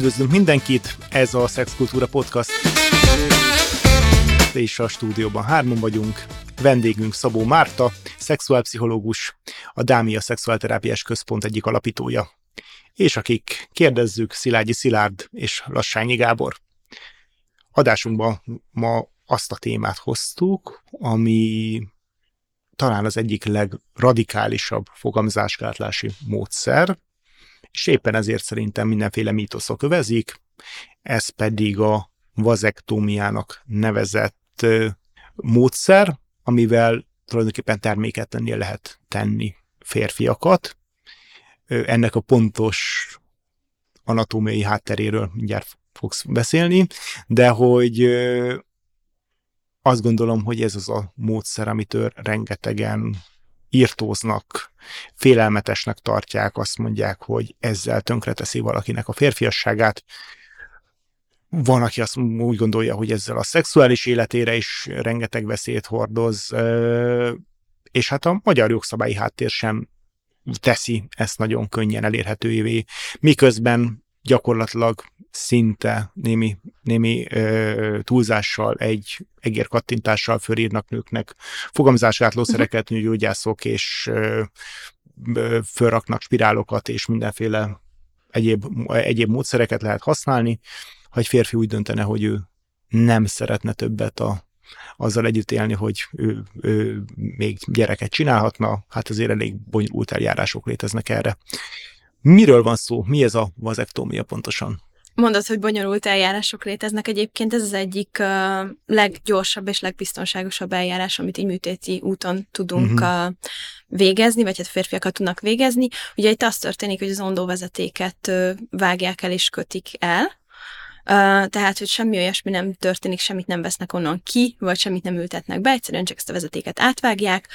Üdvözlünk mindenkit, ez a Szexkultúra Podcast. És a stúdióban hárman vagyunk. Vendégünk Szabó Márta, szexuálpszichológus, a Dámia Szexuálterápiás Központ egyik alapítója. És akik kérdezzük, Szilágyi Szilárd és Lassányi Gábor. Adásunkban ma azt a témát hoztuk, ami talán az egyik legradikálisabb fogamzásgátlási módszer, és éppen ezért szerintem mindenféle mítoszok övezik, ez pedig a vazektómiának nevezett módszer, amivel tulajdonképpen terméketlennél lehet tenni férfiakat. Ennek a pontos anatómiai hátteréről mindjárt fogsz beszélni, de hogy azt gondolom, hogy ez az a módszer, amitől rengetegen írtóznak, félelmetesnek tartják, azt mondják, hogy ezzel tönkreteszi valakinek a férfiasságát. Van, aki azt úgy gondolja, hogy ezzel a szexuális életére is rengeteg veszélyt hordoz, és hát a magyar jogszabályi háttér sem teszi ezt nagyon könnyen elérhetővé, miközben gyakorlatilag szinte némi, némi ö, túlzással, egy egér kattintással fölírnak nőknek fogamzásgátlószereket, uh-huh. nőgyógyászok, és ö, ö, fölraknak spirálokat, és mindenféle egyéb, egyéb módszereket lehet használni. Ha egy férfi úgy döntene, hogy ő nem szeretne többet a, azzal együtt élni, hogy ő, ő még gyereket csinálhatna, hát azért elég bonyolult eljárások léteznek erre. Miről van szó? Mi ez a vazektómia pontosan? Mondod, hogy bonyolult eljárások léteznek. Egyébként ez az egyik uh, leggyorsabb és legbiztonságosabb eljárás, amit így műtéti úton tudunk uh-huh. uh, végezni, vagy hát férfiakat tudnak végezni. Ugye itt az történik, hogy az ondóvezetéket uh, vágják el és kötik el, Uh, tehát, hogy semmi olyasmi nem történik, semmit nem vesznek onnan ki, vagy semmit nem ültetnek be, egyszerűen csak ezt a vezetéket átvágják,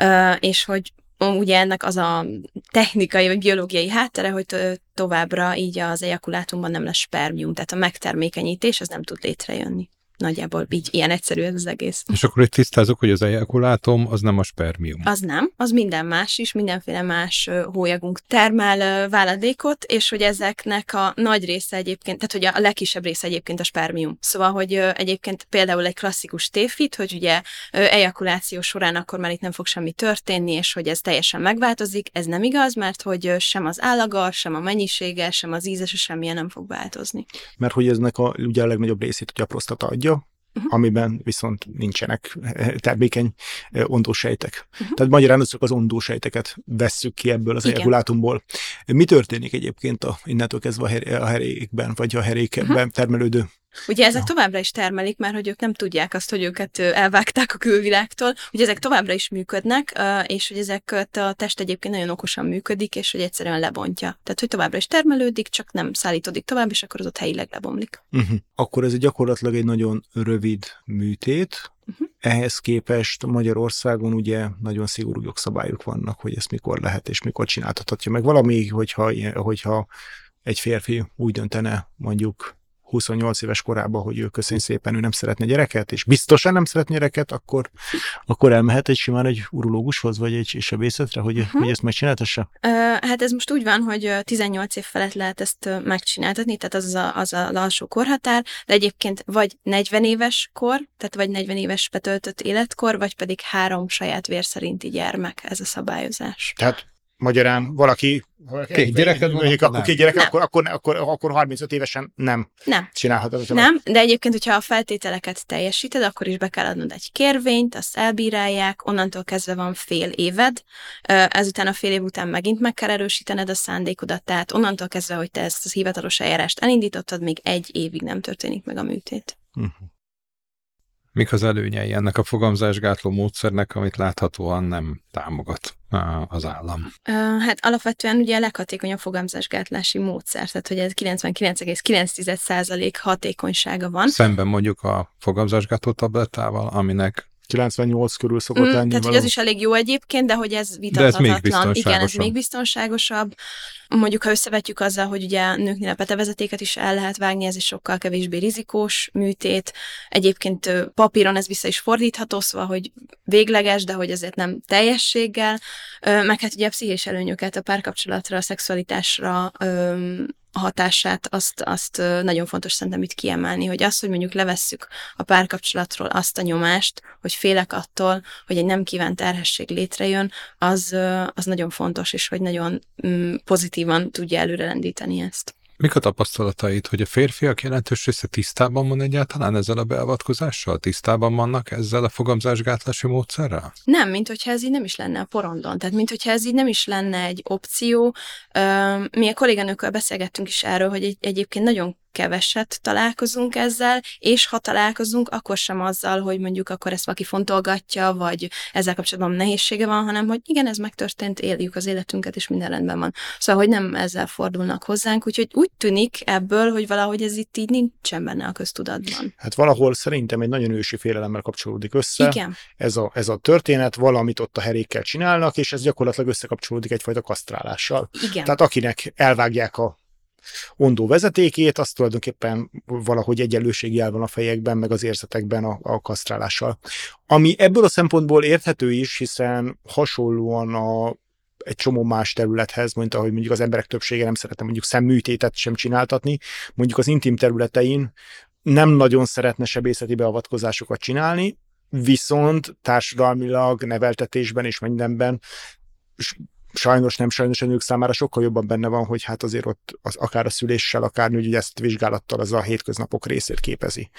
uh, és hogy ugye ennek az a technikai vagy biológiai háttere, hogy továbbra így az ejakulátumban nem lesz spermium, tehát a megtermékenyítés az nem tud létrejönni. Nagyjából így ilyen egyszerű ez az egész. És akkor itt tisztázok, hogy az ejakulátum az nem a spermium. Az nem, az minden más is, mindenféle más hólyagunk termel váladékot, és hogy ezeknek a nagy része egyébként, tehát hogy a legkisebb része egyébként a spermium. Szóval, hogy egyébként például egy klasszikus téfit, hogy ugye ejakuláció során akkor már itt nem fog semmi történni, és hogy ez teljesen megváltozik, ez nem igaz, mert hogy sem az állaga, sem a mennyisége, sem az ízese, semmilyen nem fog változni. Mert hogy eznek a, ugye a legnagyobb részét ugye a prostata adja, uh-huh. amiben viszont nincsenek eh, termékeny eh, ondósejtek. Uh-huh. Tehát magyarán csak az ondósejteket vesszük ki ebből az ejakulátumból. Mi történik egyébként a, innentől kezdve a, her- a herékben, vagy a herékben uh-huh. termelődő Ugye ezek továbbra is termelik, mert hogy ők nem tudják azt, hogy őket elvágták a külvilágtól, hogy ezek továbbra is működnek, és hogy ezek a test egyébként nagyon okosan működik, és hogy egyszerűen lebontja. Tehát, hogy továbbra is termelődik, csak nem szállítódik tovább, és akkor az ott helyileg lebomlik. Uh-huh. Akkor ez gyakorlatilag egy nagyon rövid műtét, Uh-huh. Ehhez képest Magyarországon ugye nagyon szigorú jogszabályok vannak, hogy ezt mikor lehet és mikor csináltathatja meg valami, hogyha, hogyha egy férfi úgy döntene mondjuk 28 éves korában, hogy ő köszönj szépen, ő nem szeretne gyereket, és biztosan nem szeretne gyereket, akkor, akkor elmehet egy simán egy urológushoz, vagy egy sebészetre, hogy, uh-huh. hogy ezt megcsináltassa? Uh, hát ez most úgy van, hogy 18 év felett lehet ezt megcsináltatni, tehát az a, az a alsó korhatár, de egyébként vagy 40 éves kor, tehát vagy 40 éves betöltött életkor, vagy pedig három saját vér szerinti gyermek ez a szabályozás. Tehát Magyarán valaki, két gyereked van, akkor, akkor két gyerek, akkor, akkor, akkor, akkor 35 évesen nem, nem. csinálhatod. Nem, de egyébként, hogyha a feltételeket teljesíted, akkor is be kell adnod egy kérvényt, azt elbírálják, onnantól kezdve van fél éved, ezután a fél év után megint meg kell erősítened a szándékodat, tehát onnantól kezdve, hogy te ezt az hivatalos eljárást elindítottad, még egy évig nem történik meg a műtét. Uh-huh. Mik az előnyei ennek a fogamzásgátló módszernek, amit láthatóan nem támogat az állam? Hát alapvetően ugye a leghatékonyabb fogamzásgátlási módszer, tehát hogy ez 99,9% hatékonysága van. Szemben mondjuk a fogamzásgátló tablettával, aminek 98 körül szokott mm, lenni. Tehát, hogy az is elég jó egyébként, de hogy ez vitathatatlan. Igen, ez még biztonságosabb. Mondjuk, ha összevetjük azzal, hogy ugye nőknél a petevezetéket is el lehet vágni, ez is sokkal kevésbé rizikós műtét. Egyébként papíron ez vissza is fordítható, szóval, hogy végleges, de hogy azért nem teljességgel. Meg hát ugye a pszichés előnyöket a párkapcsolatra, a szexualitásra hatását, azt, azt nagyon fontos szerintem itt kiemelni, hogy az, hogy mondjuk levesszük a párkapcsolatról azt a nyomást, hogy félek attól, hogy egy nem kívánt terhesség létrejön, az, az nagyon fontos, és hogy nagyon mm, pozitívan tudja előrelendíteni ezt. Mik a tapasztalataid, hogy a férfiak jelentős része tisztában van egyáltalán ezzel a beavatkozással? Tisztában vannak ezzel a fogamzásgátlási módszerrel? Nem, mint hogyha ez így nem is lenne a porondon. Tehát, mint hogyha ez így nem is lenne egy opció. Mi a kolléganőkkel beszélgettünk is erről, hogy egy, egyébként nagyon keveset találkozunk ezzel, és ha találkozunk, akkor sem azzal, hogy mondjuk akkor ezt valaki fontolgatja, vagy ezzel kapcsolatban nehézsége van, hanem hogy igen, ez megtörtént, éljük az életünket, és minden rendben van. Szóval, hogy nem ezzel fordulnak hozzánk, úgyhogy úgy tűnik ebből, hogy valahogy ez itt így nincsen benne a köztudatban. Hát valahol szerintem egy nagyon ősi félelemmel kapcsolódik össze. Igen. Ez a, ez a történet, valamit ott a herékkel csinálnak, és ez gyakorlatilag összekapcsolódik egyfajta kasztrálással. Igen. Tehát akinek elvágják a ondó vezetékét, az tulajdonképpen valahogy egyenlőségjel van a fejekben, meg az érzetekben a, a kasztrálással. Ami ebből a szempontból érthető is, hiszen hasonlóan a egy csomó más területhez, mint ahogy mondjuk az emberek többsége nem szeretne mondjuk szemműtétet sem csináltatni, mondjuk az intim területein nem nagyon szeretne sebészeti beavatkozásokat csinálni, viszont társadalmilag, neveltetésben és mindenben sajnos nem sajnos a nők számára sokkal jobban benne van, hogy hát azért ott az, akár a szüléssel, akár ezt vizsgálattal az a hétköznapok részét képezi.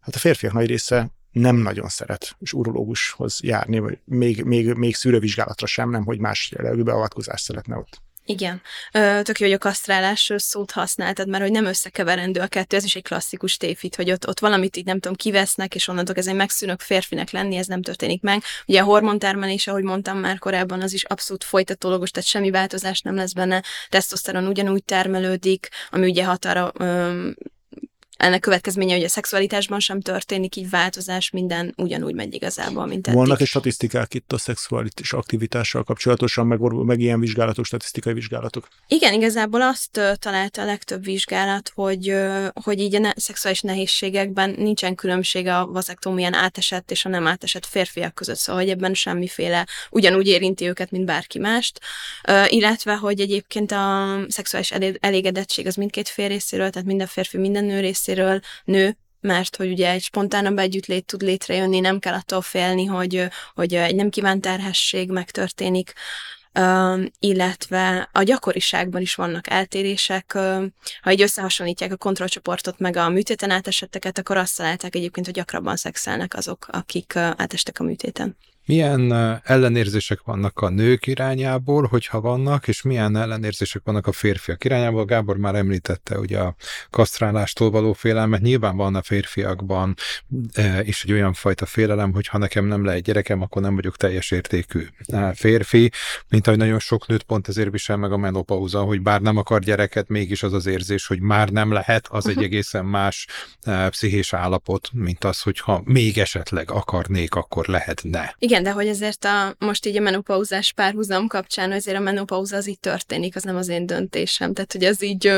Hát a férfiak nagy része nem nagyon szeret és urológushoz járni, vagy még, még, még szűrővizsgálatra sem, nem, hogy más jellegű beavatkozást szeretne ott. Igen. Ö, tök jó, hogy a kasztrálás szót használtad, mert hogy nem összekeverendő a kettő, ez is egy klasszikus tévhit, hogy ott, ott valamit így nem tudom, kivesznek, és onnantól egy megszűnök férfinek lenni, ez nem történik meg. Ugye a hormontermelés, ahogy mondtam már korábban, az is abszolút folytatólagos, tehát semmi változás nem lesz benne. Tesztoszteron ugyanúgy termelődik, ami ugye hat arra, ennek következménye, hogy a szexualitásban sem történik így változás, minden ugyanúgy megy igazából, mint eddig. Vannak egy statisztikák itt a szexuális aktivitással kapcsolatosan, meg, meg ilyen vizsgálatok, statisztikai vizsgálatok? Igen, igazából azt találta a legtöbb vizsgálat, hogy, hogy így a ne- szexuális nehézségekben nincsen különbség a vazektómián átesett és a nem átesett férfiak között, szóval hogy ebben semmiféle ugyanúgy érinti őket, mint bárki mást, illetve, hogy egyébként a szexuális elégedettség az mindkét fél részéről, tehát minden férfi, minden nő részéről, részéről nő, mert hogy ugye egy spontánabb együttlét tud létrejönni, nem kell attól félni, hogy, hogy egy nem kívánt terhesség megtörténik, illetve a gyakoriságban is vannak eltérések. Ha így összehasonlítják a kontrollcsoportot meg a műtéten átesetteket, akkor azt találták egyébként, hogy gyakrabban szexelnek azok, akik átestek a műtéten. Milyen ellenérzések vannak a nők irányából, hogyha vannak, és milyen ellenérzések vannak a férfiak irányából? Gábor már említette ugye a kasztrálástól való félelmet. Nyilván van a férfiakban is egy olyan fajta félelem, hogy ha nekem nem lehet gyerekem, akkor nem vagyok teljes értékű férfi, mint ahogy nagyon sok nőt pont ezért visel meg a menopauza, hogy bár nem akar gyereket, mégis az az érzés, hogy már nem lehet, az egy egészen más pszichés állapot, mint az, hogyha még esetleg akarnék, akkor lehetne. Igen, igen, de hogy ezért a, most így a menopauzás párhuzam kapcsán, azért a menopauza az így történik, az nem az én döntésem. Tehát, hogy az így,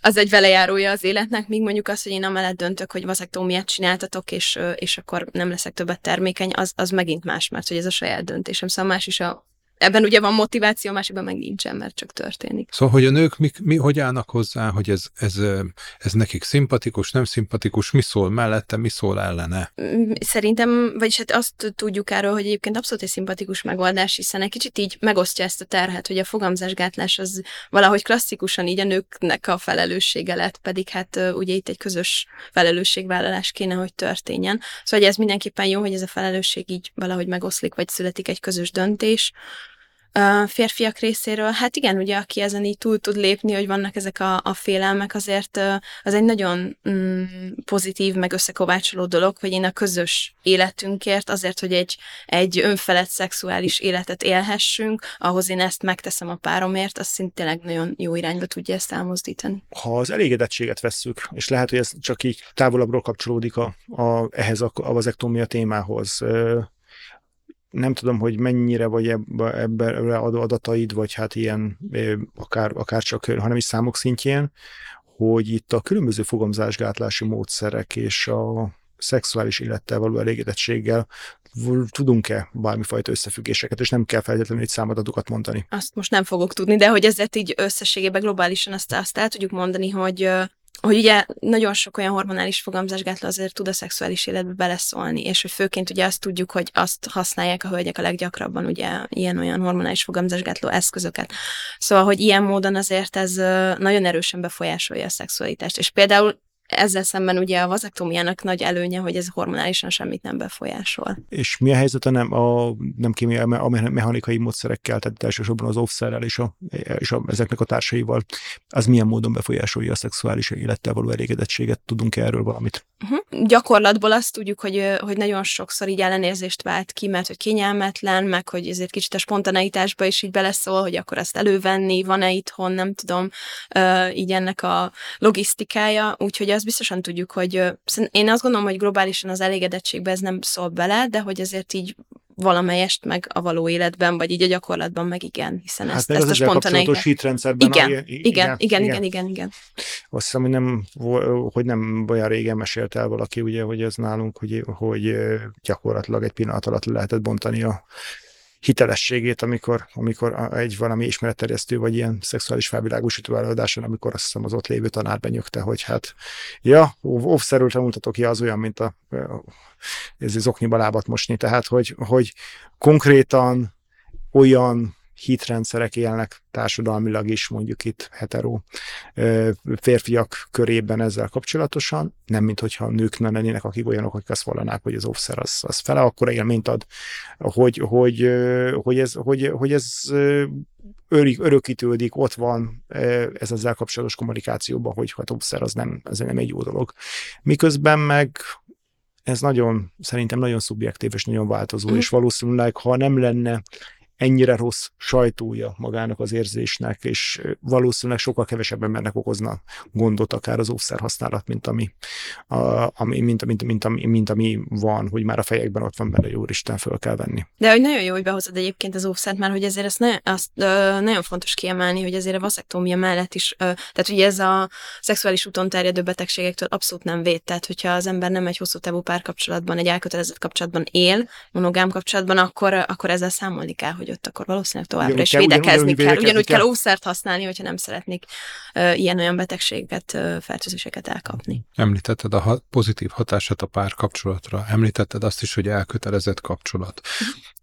az egy velejárója az életnek, míg mondjuk az, hogy én amellett döntök, hogy vazektómiát csináltatok, és, és akkor nem leszek többet termékeny, az, az megint más, mert hogy ez a saját döntésem. Szóval más is a ebben ugye van motiváció, másikban meg nincsen, mert csak történik. Szóval, hogy a nők mi, mi hogy állnak hozzá, hogy ez, ez, ez nekik szimpatikus, nem szimpatikus, mi szól mellette, mi szól ellene? Mm, szerintem, vagyis hát azt tudjuk erről, hogy egyébként abszolút egy szimpatikus megoldás, hiszen egy kicsit így megosztja ezt a terhet, hogy a fogamzásgátlás az valahogy klasszikusan így a nőknek a felelőssége lett, pedig hát ugye itt egy közös felelősségvállalás kéne, hogy történjen. Szóval hogy ez mindenképpen jó, hogy ez a felelősség így valahogy megoszlik, vagy születik egy közös döntés a férfiak részéről, hát igen, ugye aki ezen így túl tud lépni, hogy vannak ezek a, a félelmek, azért az egy nagyon mm, pozitív, meg összekovácsoló dolog, hogy én a közös életünkért, azért, hogy egy, egy önfelett szexuális életet élhessünk, ahhoz én ezt megteszem a páromért, az szintén nagyon jó irányba tudja ezt elmozdítani. Ha az elégedettséget vesszük, és lehet, hogy ez csak így távolabbról kapcsolódik a, a, ehhez a, a vazektómia témához, nem tudom, hogy mennyire vagy ebbe, ebbe adataid, vagy hát ilyen akár, akár csak, hanem is számok szintjén, hogy itt a különböző fogamzásgátlási módszerek és a szexuális élettel való elégedettséggel tudunk-e bármifajta összefüggéseket, és nem kell feltétlenül egy számadatokat mondani. Azt most nem fogok tudni, de hogy ezért így összességében globálisan azt, azt el tudjuk mondani, hogy hogy ugye nagyon sok olyan hormonális fogamzásgátló azért tud a szexuális életbe beleszólni, és hogy főként ugye azt tudjuk, hogy azt használják a hölgyek a leggyakrabban, ugye ilyen-olyan hormonális fogamzásgátló eszközöket. Szóval, hogy ilyen módon azért ez nagyon erősen befolyásolja a szexualitást. És például ezzel szemben ugye a vazektómiának nagy előnye, hogy ez hormonálisan semmit nem befolyásol. És mi a helyzet a nem, a, nem kémiai, a mechanikai módszerekkel, tehát elsősorban az offszerrel és, a, és a, ezeknek a társaival, az milyen módon befolyásolja a szexuális élettel való elégedettséget? Tudunk -e erről valamit? Uh-huh. Gyakorlatból azt tudjuk, hogy, hogy nagyon sokszor így ellenérzést vált ki, mert hogy kényelmetlen, meg hogy ezért kicsit a spontaneitásba is így beleszól, hogy akkor ezt elővenni, van-e itthon, nem tudom, így ennek a logisztikája, úgyhogy azt biztosan tudjuk, hogy én azt gondolom, hogy globálisan az elégedettségbe ez nem szól bele, de hogy azért így valamelyest meg a való életben, vagy így a gyakorlatban meg igen, hiszen hát ezt, ezt a spontanéitet... hitrendszerben. Igen, igen, igen, igen, igen, igen, igen. Azt hiszem, hogy nem, hogy nem olyan régen mesélt el valaki, ugye, hogy ez nálunk, hogy, hogy gyakorlatilag egy pillanat alatt lehetett bontani a hitelességét, amikor, amikor egy valami ismeretterjesztő, vagy ilyen szexuális felvilágosító előadáson, amikor azt hiszem az ott lévő tanár benyögte, hogy hát, ja, óvszerűen mutatok ki, az olyan, mint a, ez az okniba lábat mosni, tehát, hogy, hogy konkrétan olyan hitrendszerek élnek társadalmilag is, mondjuk itt hetero férfiak körében ezzel kapcsolatosan, nem mint hogyha a nők nem lennének, akik olyanok, akik azt vallanák, hogy az offszer az, az fele, akkor élményt ad, hogy, hogy, hogy, ez, hogy, hogy ez örök, örökítődik, ott van ez ezzel kapcsolatos kommunikációban, hogy hát offszer az nem, ez nem egy jó dolog. Miközben meg ez nagyon, szerintem nagyon szubjektív és nagyon változó, mm. és valószínűleg, ha nem lenne ennyire rossz sajtója magának az érzésnek, és valószínűleg sokkal kevesebb embernek okozna gondot akár az óvszer használat, mint ami, a, ami, mint, mint, mint, ami, mint ami van, hogy már a fejekben ott van benne, jó Isten föl kell venni. De hogy nagyon jó, hogy behozod egyébként az óvszert, mert hogy ezért ezt, ne, azt ö, nagyon fontos kiemelni, hogy azért a vaszektómia mellett is, ö, tehát ugye ez a szexuális úton terjedő betegségektől abszolút nem véd, tehát hogyha az ember nem egy hosszú távú párkapcsolatban, egy elkötelezett kapcsolatban él, monogám kapcsolatban, akkor, akkor ezzel számolni kell, hogy ott akkor valószínűleg továbbra ugyanúgy is kell, védekezni ugyanúgy, kell. Ugyanúgy kell ószert használni, hogyha nem szeretnék uh, ilyen-olyan betegséget, uh, fertőzéseket elkapni. Említetted a ha- pozitív hatását a pár kapcsolatra. Említetted azt is, hogy elkötelezett kapcsolat.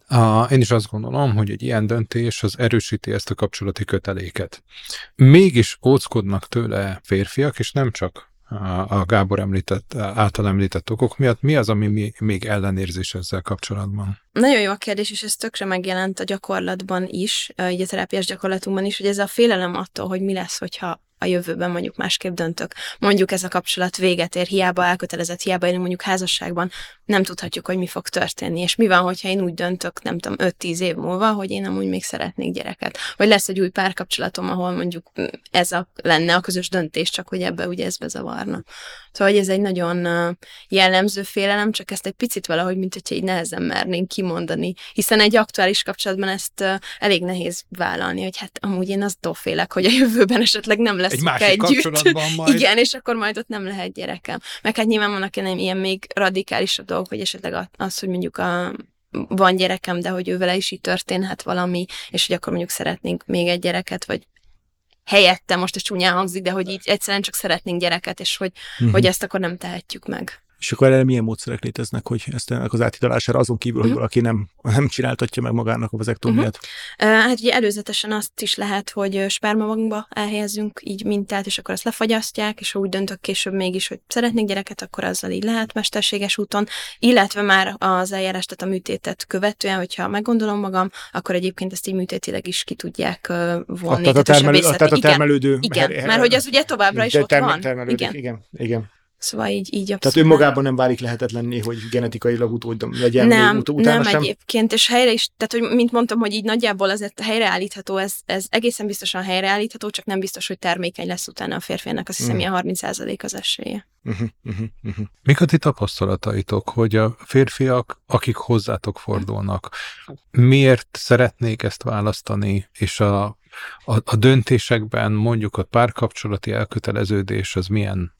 Uh, én is azt gondolom, hogy egy ilyen döntés az erősíti ezt a kapcsolati köteléket. Mégis óckodnak tőle férfiak, és nem csak a Gábor említett, által említett okok miatt. Mi az, ami még ellenérzés ezzel kapcsolatban? Nagyon jó a kérdés, és ez tökre megjelent a gyakorlatban is, így a terápiás gyakorlatunkban is, hogy ez a félelem attól, hogy mi lesz, hogyha a jövőben mondjuk másképp döntök. Mondjuk ez a kapcsolat véget ér, hiába elkötelezett, hiába élünk mondjuk házasságban, nem tudhatjuk, hogy mi fog történni. És mi van, hogyha én úgy döntök, nem tudom, 5-10 év múlva, hogy én amúgy még szeretnék gyereket. Vagy lesz egy új párkapcsolatom, ahol mondjuk ez a, lenne a közös döntés, csak hogy ebbe ugye ez bezavarna. Szóval, hogy ez egy nagyon jellemző félelem, csak ezt egy picit valahogy, mint hogyha így nehezen mernénk kimondani. Hiszen egy aktuális kapcsolatban ezt elég nehéz vállalni, hogy hát amúgy én azt félek, hogy a jövőben esetleg nem lesz egy másik együtt. kapcsolatban majd. Igen, és akkor majd ott nem lehet gyerekem. Meg hát nyilván vannak ilyen, ilyen még radikálisabb dolgok, hogy esetleg az, hogy mondjuk a, van gyerekem, de hogy ő vele is így történhet valami, és hogy akkor mondjuk szeretnénk még egy gyereket, vagy helyette, most ez csúnyán hangzik, de hogy így egyszerűen csak szeretnénk gyereket, és hogy, uh-huh. hogy ezt akkor nem tehetjük meg. És akkor erre milyen módszerek léteznek, hogy ezt ennek az átítalására azon kívül, uh-huh. hogy mhm. valaki nem, nem csináltatja meg magának a vazektómiát? Uh-huh. Hát ugye előzetesen azt is lehet, hogy spermamagunkba elhelyezzünk így mintát, és akkor azt lefagyasztják, és ha úgy döntök később mégis, hogy szeretnék gyereket, akkor azzal így lehet mesterséges úton, illetve már az eljárás, tehát a műtétet követően, hogyha meggondolom magam, akkor egyébként ezt így műtétileg is ki tudják vonni. Tehát a, termelő, tehát a termelődő... Igen, igen mert hogy az ugye továbbra is ott van. Igen. igen, igen. Szóval így, így abszolút. Tehát önmagában nem válik lehetetlenné, hogy genetikailag utód legyen nem, ut- utána nem sem? egyébként, és helyre is, tehát hogy mint mondtam, hogy így nagyjából azért helyreállítható, ez, ez egészen biztosan helyreállítható, csak nem biztos, hogy termékeny lesz utána a férfiának, azt hiszem, mm. ilyen 30% az esélye. Uh-huh, uh-huh, uh-huh. Mik a ti tapasztalataitok, hogy a férfiak, akik hozzátok fordulnak, miért szeretnék ezt választani, és a, a, a döntésekben mondjuk a párkapcsolati elköteleződés az milyen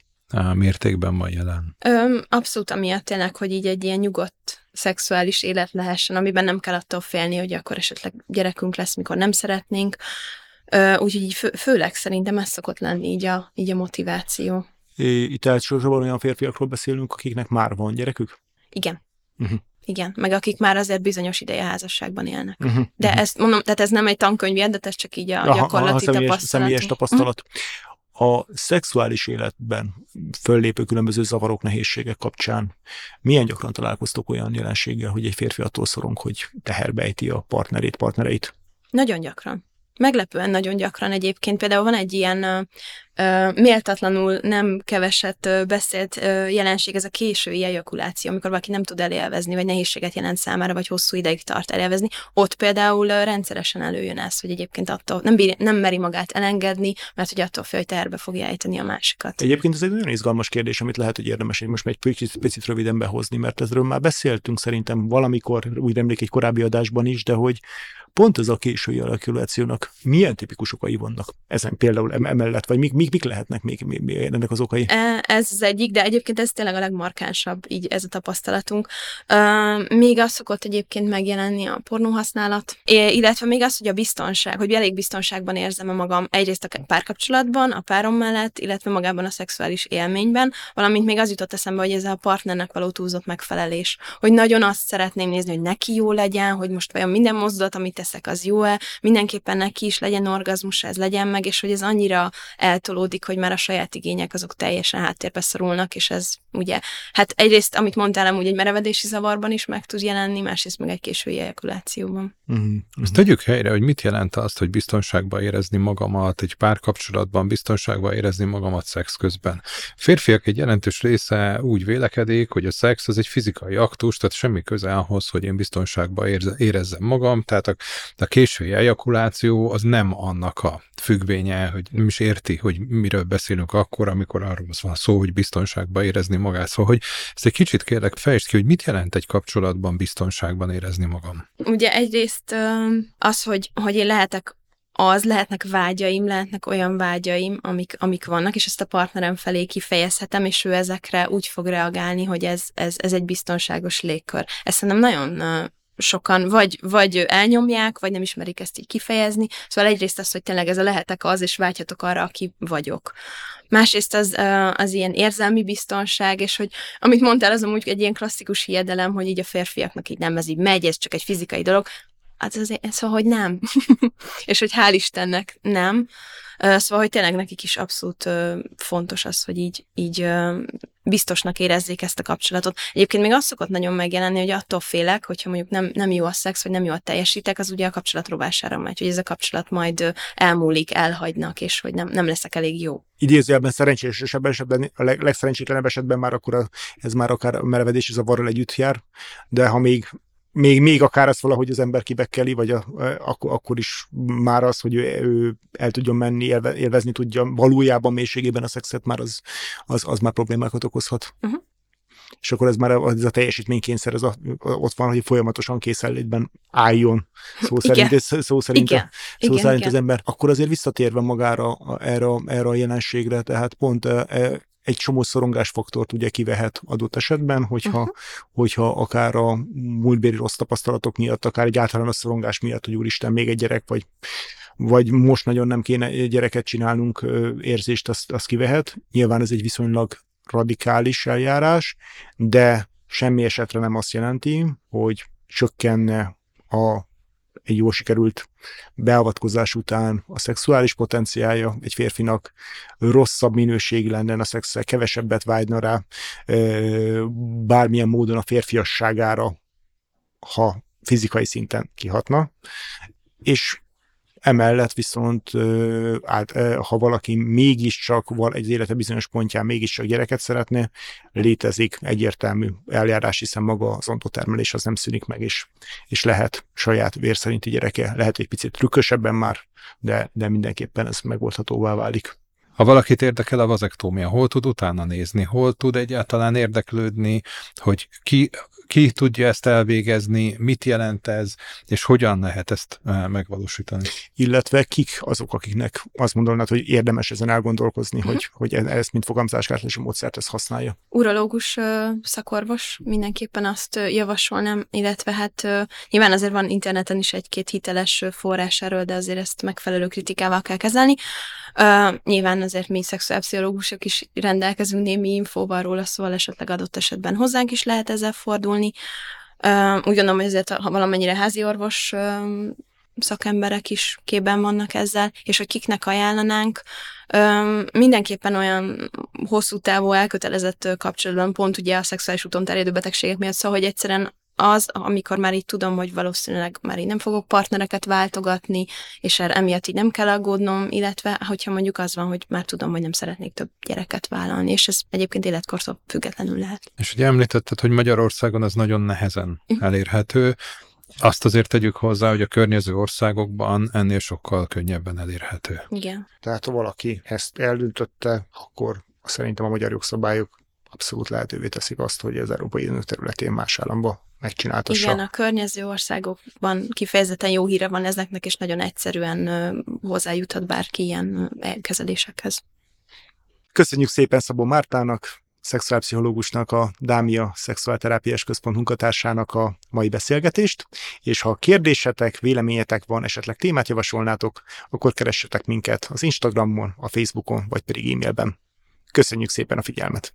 mértékben van jelen? Öm, abszolút amiatt tényleg, hogy így egy ilyen nyugodt szexuális élet lehessen, amiben nem kell attól félni, hogy akkor esetleg gyerekünk lesz, mikor nem szeretnénk. Úgyhogy így fő, főleg szerintem ez szokott lenni így a, így a motiváció. Itt elsősorban olyan férfiakról beszélünk, akiknek már van gyerekük? Igen. Uh-huh. Igen, meg akik már azért bizonyos ideje házasságban élnek. Uh-huh. De uh-huh. ezt mondom, tehát ez nem egy tankönyv, de ez csak így a Aha, gyakorlati a személyes, tapasztalat. Személyes tapasztalat. Uh-huh. A szexuális életben föllépő különböző zavarok, nehézségek kapcsán milyen gyakran találkoztok olyan jelenséggel, hogy egy férfi attól szorong, hogy teherbejti a partnerét, partnereit? Nagyon gyakran. Meglepően nagyon gyakran egyébként. Például van egy ilyen méltatlanul nem keveset beszélt jelenség, ez a késői ejakuláció, amikor valaki nem tud elélvezni, vagy nehézséget jelent számára, vagy hosszú ideig tart elélvezni. Ott például rendszeresen előjön ez, hogy egyébként attól nem, bír, nem meri magát elengedni, mert hogy attól fél, hogy terbe fogja ejteni a másikat. Egyébként ez egy nagyon izgalmas kérdés, amit lehet, hogy érdemes hogy most egy picit, picit röviden behozni, mert ezről már beszéltünk szerintem valamikor, úgy emlék egy korábbi adásban is, de hogy pont ez a késői alakulációnak milyen tipikus okai vannak ezen például emellett, vagy mik, mik, mik lehetnek még, még, még ennek az okai? E, ez az egyik, de egyébként ez tényleg a legmarkánsabb, így ez a tapasztalatunk. Még az szokott egyébként megjelenni a pornóhasználat, illetve még az, hogy a biztonság, hogy elég biztonságban érzem magam egyrészt a párkapcsolatban, a párom mellett, illetve magában a szexuális élményben, valamint még az jutott eszembe, hogy ez a partnernek való túlzott megfelelés, hogy nagyon azt szeretném nézni, hogy neki jó legyen, hogy most vajon minden mozdulat, amit teszek, az jó-e, mindenképpen neki is legyen orgazmus, ez legyen meg, és hogy ez annyira eltolódik, hogy már a saját igények azok teljesen háttérbe szorulnak, és ez ugye, hát egyrészt, amit mondtál, amúgy egy merevedési zavarban is meg tud jelenni, másrészt meg egy késői ejakulációban. Uh-huh. Ezt tegyük helyre, hogy mit jelent azt, hogy biztonságban érezni magamat, egy párkapcsolatban biztonságban érezni magamat szex közben. Férfiak egy jelentős része úgy vélekedik, hogy a szex az egy fizikai aktus, tehát semmi köze ahhoz, hogy én biztonságban érezzem magam, tehát a a késői ejakuláció az nem annak a függvénye, hogy nem is érti, hogy miről beszélünk akkor, amikor arról van szó, hogy biztonságban érezni magát. Szóval, hogy ezt egy kicsit kérlek fejtsd ki, hogy mit jelent egy kapcsolatban biztonságban érezni magam? Ugye egyrészt az, hogy, hogy én lehetek az, lehetnek vágyaim, lehetnek olyan vágyaim, amik, amik vannak, és ezt a partnerem felé kifejezhetem, és ő ezekre úgy fog reagálni, hogy ez, ez, ez egy biztonságos légkör. Ez szerintem nagyon sokan vagy, vagy elnyomják, vagy nem ismerik ezt így kifejezni. Szóval egyrészt az, hogy tényleg ez a lehetek az, és vágyhatok arra, aki vagyok. Másrészt az, az ilyen érzelmi biztonság, és hogy amit mondtál, az amúgy egy ilyen klasszikus hiedelem, hogy így a férfiaknak így nem ez így megy, ez csak egy fizikai dolog. Hát ez, szóval, hogy nem. és hogy hál' Istennek nem. Szóval, hogy tényleg nekik is abszolút fontos az, hogy így, így biztosnak érezzék ezt a kapcsolatot. Egyébként még azt szokott nagyon megjelenni, hogy attól félek, hogyha mondjuk nem, nem jó a szex, vagy nem jó a teljesítek, az ugye a kapcsolat robására megy, hogy ez a kapcsolat majd elmúlik, elhagynak, és hogy nem, nem leszek elég jó. Idézőjelben szerencsésebb esetben, a leg, legszerencsétlenebb esetben már akkor a, ez már akár a merevedési zavarral együtt jár, de ha még még, még akár az valahogy az ember kibekkeli, vagy a, akkor, akkor is már az, hogy ő, ő el tudjon menni, élve, élvezni tudja valójában mélységében a szexet, már az, az, az már problémákat okozhat. Uh-huh. És akkor ez már ez a teljesítménykényszer, ez a, ott van, hogy folyamatosan készenlétben álljon, szó szerint, ez, szó szerint, igen. Szó igen, szerint igen. az ember. Akkor azért visszatérve magára erre, erre a jelenségre, tehát pont e, egy csomó szorongásfaktort ugye kivehet adott esetben, hogyha, uh-huh. hogyha akár a múltbéli rossz tapasztalatok miatt, akár egy általános szorongás miatt, hogy úristen, még egy gyerek, vagy vagy most nagyon nem kéne gyereket csinálnunk, érzést azt, azt kivehet. Nyilván ez egy viszonylag radikális eljárás, de semmi esetre nem azt jelenti, hogy csökkenne a egy jól sikerült beavatkozás után a szexuális potenciálja egy férfinak rosszabb minőségi lenne a szexel, kevesebbet vágyna rá bármilyen módon a férfiasságára, ha fizikai szinten kihatna, és Emellett viszont, ha valaki mégiscsak egy élete bizonyos pontján mégiscsak gyereket szeretne, létezik egyértelmű eljárás, hiszen maga az ontotermelés az nem szűnik meg, és, és lehet saját vér szerinti gyereke, lehet egy picit trükkösebben már, de, de mindenképpen ez megoldhatóvá válik. Ha valakit érdekel a vazektómia, hol tud utána nézni, hol tud egyáltalán érdeklődni, hogy ki ki tudja ezt elvégezni, mit jelent ez, és hogyan lehet ezt megvalósítani. Illetve kik azok, akiknek azt mondanád, hogy érdemes ezen elgondolkozni, uh-huh. hogy, hogy e-, ezt, mint fogamzásgátlási módszert, ezt használja. Urológus szakorvos mindenképpen azt javasolnám, illetve hát nyilván azért van interneten is egy-két hiteles forrás erről, de azért ezt megfelelő kritikával kell kezelni. Uh, nyilván azért mi szexuálpszichológusok is rendelkezünk némi infóval róla, szóval esetleg adott esetben hozzánk is lehet ezzel fordulni. Uh, úgy gondolom, hogy ezért, ha valamennyire házi orvos uh, szakemberek is képben vannak ezzel, és hogy kiknek ajánlanánk, mindenképpen olyan hosszú távú elkötelezett kapcsolatban, pont ugye a szexuális úton terjedő betegségek miatt, szóval, hogy egyszerűen az, amikor már így tudom, hogy valószínűleg már így nem fogok partnereket váltogatni, és erre emiatt így nem kell aggódnom, illetve hogyha mondjuk az van, hogy már tudom, hogy nem szeretnék több gyereket vállalni, és ez egyébként életkortól függetlenül lehet. És ugye említetted, hogy Magyarországon ez nagyon nehezen mhm. elérhető. Azt azért tegyük hozzá, hogy a környező országokban ennél sokkal könnyebben elérhető. Igen. Tehát ha valaki ezt eldöntötte, akkor szerintem a magyar jogszabályok abszolút lehetővé teszik azt, hogy az Európai Unió területén más államba megcsináltassa. Igen, a környező országokban kifejezetten jó híre van ezeknek, és nagyon egyszerűen hozzájuthat bárki ilyen kezelésekhez. Köszönjük szépen Szabó Mártának, szexuálpszichológusnak, a Dámia Szexuálterápiás Központ munkatársának a mai beszélgetést, és ha kérdésetek, véleményetek van, esetleg témát javasolnátok, akkor keressetek minket az Instagramon, a Facebookon, vagy pedig e-mailben. Köszönjük szépen a figyelmet!